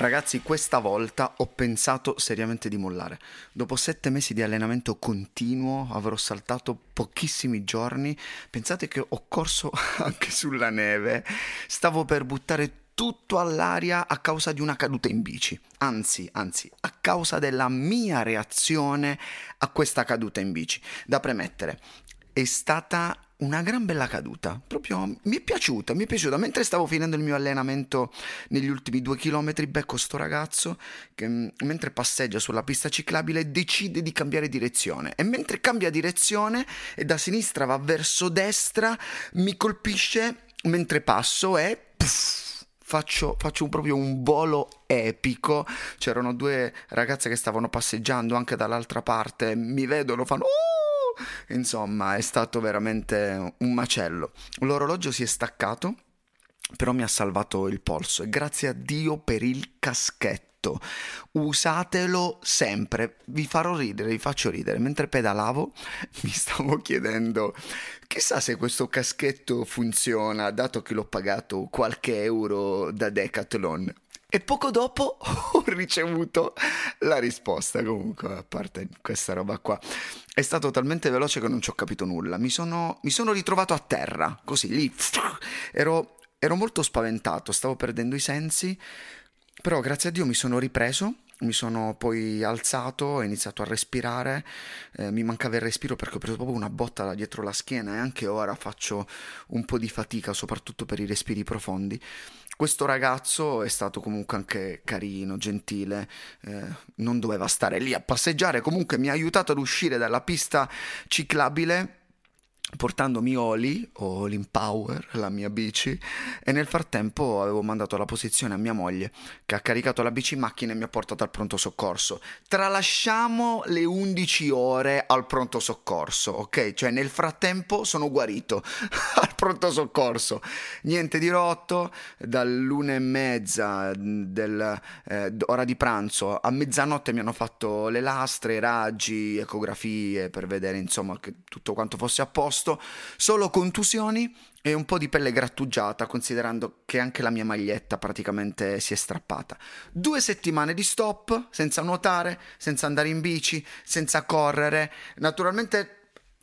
Ragazzi, questa volta ho pensato seriamente di mollare. Dopo sette mesi di allenamento continuo avrò saltato pochissimi giorni. Pensate che ho corso anche sulla neve. Stavo per buttare tutto all'aria a causa di una caduta in bici. Anzi, anzi, a causa della mia reazione a questa caduta in bici. Da premettere, è stata una gran bella caduta, proprio mi è piaciuta, mi è piaciuta. Mentre stavo finendo il mio allenamento negli ultimi due chilometri, becco sto ragazzo che mm, mentre passeggia sulla pista ciclabile decide di cambiare direzione e mentre cambia direzione e da sinistra va verso destra, mi colpisce mentre passo e... Puff, Faccio, faccio proprio un volo epico. C'erano due ragazze che stavano passeggiando anche dall'altra parte, mi vedono, fanno... Oh! Insomma, è stato veramente un macello. L'orologio si è staccato, però mi ha salvato il polso e grazie a Dio per il caschetto. Usatelo sempre, vi farò ridere, vi faccio ridere. Mentre pedalavo mi stavo chiedendo chissà se questo caschetto funziona, dato che l'ho pagato qualche euro da Decathlon. E poco dopo ho ricevuto la risposta, comunque, a parte questa roba qua. È stato talmente veloce che non ci ho capito nulla. Mi sono, mi sono ritrovato a terra, così, lì. Ero, ero molto spaventato, stavo perdendo i sensi, però grazie a Dio mi sono ripreso mi sono poi alzato, ho iniziato a respirare, eh, mi mancava il respiro perché ho preso proprio una botta dietro la schiena e anche ora faccio un po' di fatica, soprattutto per i respiri profondi. Questo ragazzo è stato comunque anche carino, gentile, eh, non doveva stare lì a passeggiare, comunque mi ha aiutato ad uscire dalla pista ciclabile portandomi Oli o l'Impower, la mia bici, e nel frattempo avevo mandato la posizione a mia moglie che ha caricato la bici in macchina e mi ha portato al pronto soccorso. Tralasciamo le 11 ore al pronto soccorso, ok? Cioè nel frattempo sono guarito al pronto soccorso. Niente di rotto, dall'una e mezza del, eh, ora di pranzo a mezzanotte mi hanno fatto le lastre, i raggi, ecografie per vedere insomma che tutto quanto fosse a posto posto, solo contusioni e un po' di pelle grattugiata, considerando che anche la mia maglietta praticamente si è strappata. Due settimane di stop, senza nuotare, senza andare in bici, senza correre. Naturalmente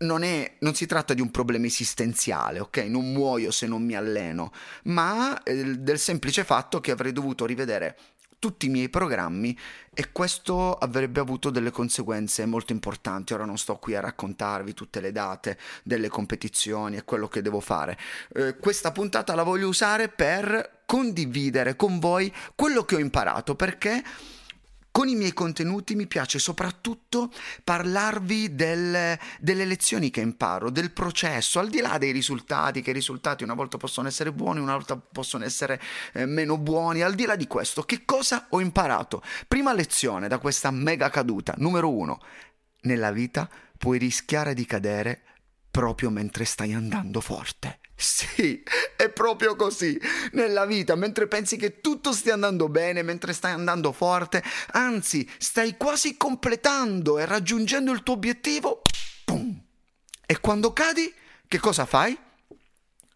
non, è, non, si tratta di un problema esistenziale, ok? Non muoio se non mi alleno, ma eh, del semplice fatto che avrei dovuto rivedere tutti i miei programmi e questo avrebbe avuto delle conseguenze molto importanti. Ora non sto qui a raccontarvi tutte le date delle competizioni e quello che devo fare. Eh, questa puntata la voglio usare per condividere con voi quello che ho imparato perché con i miei contenuti mi piace soprattutto parlarvi del, delle lezioni che imparo, del processo, al di là dei risultati, che i risultati una volta possono essere buoni, una volta possono essere eh, meno buoni, al di là di questo, che cosa ho imparato? Prima lezione da questa mega caduta, numero uno, nella vita puoi rischiare di cadere proprio mentre stai andando forte. Sì, è proprio così. Nella vita, mentre pensi che tutto stia andando bene, mentre stai andando forte, anzi, stai quasi completando e raggiungendo il tuo obiettivo, pum! E quando cadi, che cosa fai?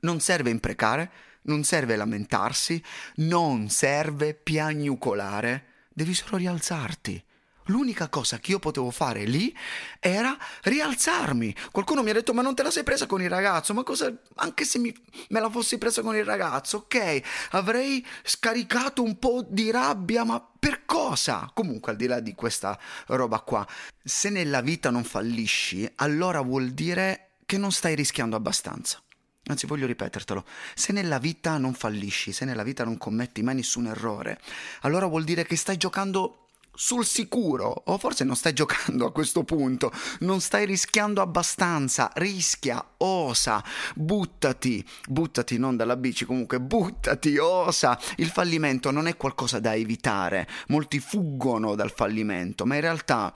Non serve imprecare, non serve lamentarsi, non serve piagnucolare, devi solo rialzarti. L'unica cosa che io potevo fare lì era rialzarmi. Qualcuno mi ha detto: Ma non te la sei presa con il ragazzo? Ma cosa. Anche se mi, me la fossi presa con il ragazzo, ok, avrei scaricato un po' di rabbia, ma per cosa? Comunque, al di là di questa roba qua, se nella vita non fallisci, allora vuol dire che non stai rischiando abbastanza. Anzi, voglio ripetertelo, se nella vita non fallisci, se nella vita non commetti mai nessun errore, allora vuol dire che stai giocando sul sicuro, o forse non stai giocando a questo punto, non stai rischiando abbastanza, rischia, osa, buttati, buttati non dalla bici, comunque buttati, osa. Il fallimento non è qualcosa da evitare, molti fuggono dal fallimento, ma in realtà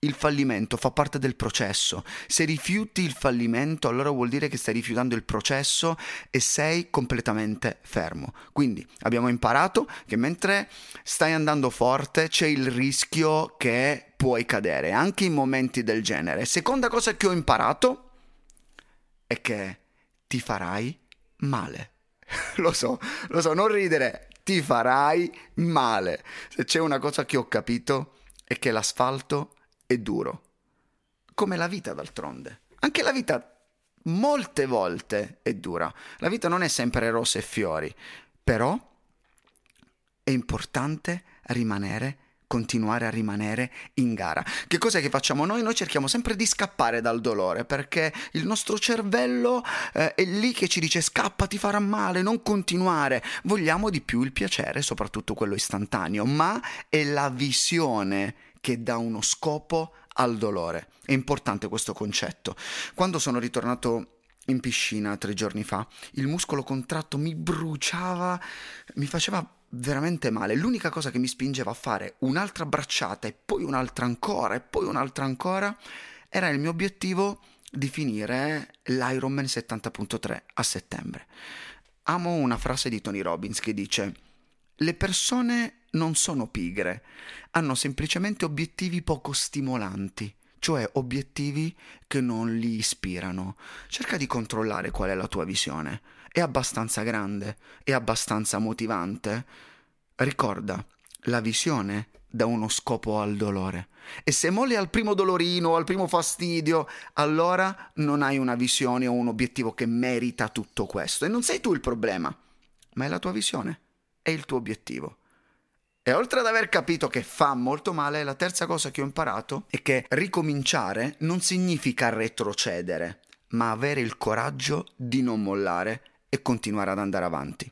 il fallimento fa parte del processo. Se rifiuti il fallimento, allora vuol dire che stai rifiutando il processo e sei completamente fermo. Quindi abbiamo imparato che mentre stai andando forte c'è il rischio che puoi cadere, anche in momenti del genere. Seconda cosa che ho imparato è che ti farai male. lo so, lo so, non ridere, ti farai male. Se c'è una cosa che ho capito è che l'asfalto è duro. Come la vita d'altronde. Anche la vita molte volte è dura. La vita non è sempre rose e fiori, però è importante rimanere continuare a rimanere in gara. Che cos'è che facciamo noi? Noi cerchiamo sempre di scappare dal dolore perché il nostro cervello eh, è lì che ci dice scappa, ti farà male, non continuare. Vogliamo di più il piacere, soprattutto quello istantaneo, ma è la visione che dà uno scopo al dolore. È importante questo concetto. Quando sono ritornato in piscina tre giorni fa, il muscolo contratto mi bruciava, mi faceva veramente male. L'unica cosa che mi spingeva a fare un'altra bracciata e poi un'altra ancora e poi un'altra ancora era il mio obiettivo di finire l'Ironman 70.3 a settembre. Amo una frase di Tony Robbins che dice le persone non sono pigre, hanno semplicemente obiettivi poco stimolanti, cioè obiettivi che non li ispirano. Cerca di controllare qual è la tua visione. È abbastanza grande? È abbastanza motivante? Ricorda, la visione dà uno scopo al dolore. E se molli al primo dolorino, al primo fastidio, allora non hai una visione o un obiettivo che merita tutto questo. E non sei tu il problema, ma è la tua visione è il tuo obiettivo. E oltre ad aver capito che fa molto male, la terza cosa che ho imparato è che ricominciare non significa retrocedere, ma avere il coraggio di non mollare e continuare ad andare avanti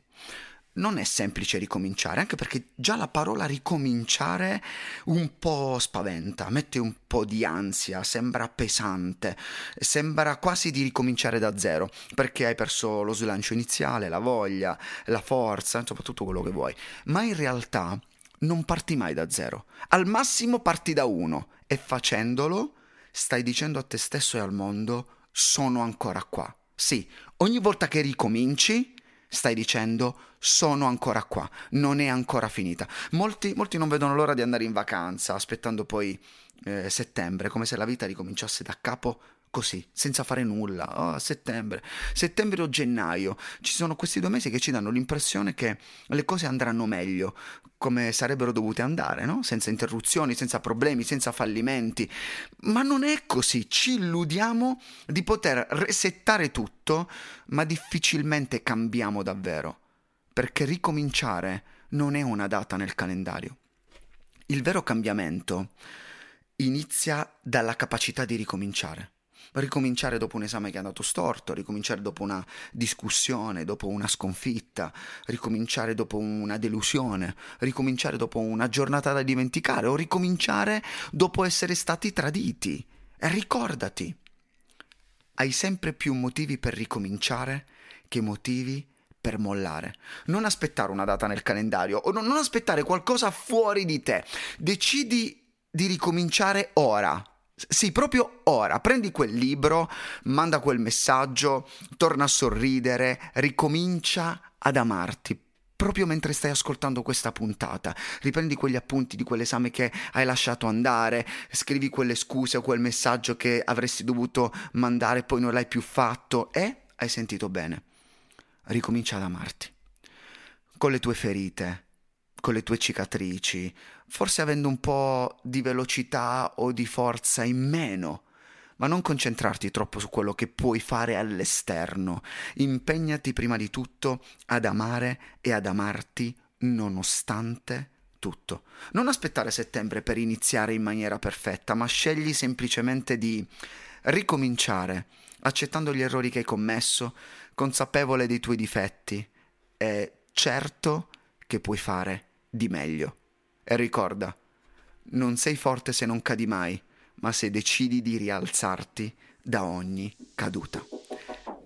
non è semplice ricominciare, anche perché già la parola ricominciare un po' spaventa, mette un po' di ansia, sembra pesante, sembra quasi di ricominciare da zero, perché hai perso lo slancio iniziale, la voglia, la forza, insomma tutto quello che vuoi. Ma in realtà non parti mai da zero, al massimo parti da uno e facendolo stai dicendo a te stesso e al mondo sono ancora qua. Sì, ogni volta che ricominci stai dicendo sono ancora qua, non è ancora finita. Molti, molti non vedono l'ora di andare in vacanza, aspettando poi eh, settembre, come se la vita ricominciasse da capo così, senza fare nulla. Oh, settembre, settembre o gennaio. Ci sono questi due mesi che ci danno l'impressione che le cose andranno meglio, come sarebbero dovute andare, no? Senza interruzioni, senza problemi, senza fallimenti. Ma non è così. Ci illudiamo di poter resettare tutto, ma difficilmente cambiamo davvero. Perché ricominciare non è una data nel calendario. Il vero cambiamento inizia dalla capacità di ricominciare ricominciare dopo un esame che è andato storto, ricominciare dopo una discussione, dopo una sconfitta, ricominciare dopo una delusione, ricominciare dopo una giornata da dimenticare o ricominciare dopo essere stati traditi. E ricordati, hai sempre più motivi per ricominciare che motivi per mollare. Non aspettare una data nel calendario o non aspettare qualcosa fuori di te. Decidi di ricominciare ora sì, proprio ora, prendi quel libro, manda quel messaggio, torna a sorridere, ricomincia ad amarti. Proprio mentre stai ascoltando questa puntata, riprendi quegli appunti di quell'esame che hai lasciato andare, scrivi quelle scuse o quel messaggio che avresti dovuto mandare e poi non l'hai più fatto e hai sentito bene. Ricomincia ad amarti. Con le tue ferite, con le tue cicatrici, forse avendo un po' di velocità o di forza in meno, ma non concentrarti troppo su quello che puoi fare all'esterno. Impegnati prima di tutto ad amare e ad amarti nonostante tutto. Non aspettare settembre per iniziare in maniera perfetta, ma scegli semplicemente di ricominciare, accettando gli errori che hai commesso, consapevole dei tuoi difetti e certo che puoi fare di meglio. E ricorda, non sei forte se non cadi mai, ma se decidi di rialzarti da ogni caduta.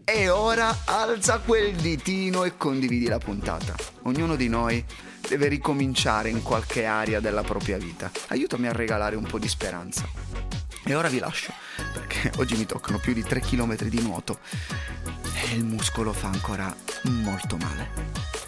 E ora alza quel ditino e condividi la puntata. Ognuno di noi deve ricominciare in qualche area della propria vita. Aiutami a regalare un po' di speranza. E ora vi lascio, perché oggi mi toccano più di 3 km di nuoto e il muscolo fa ancora molto male.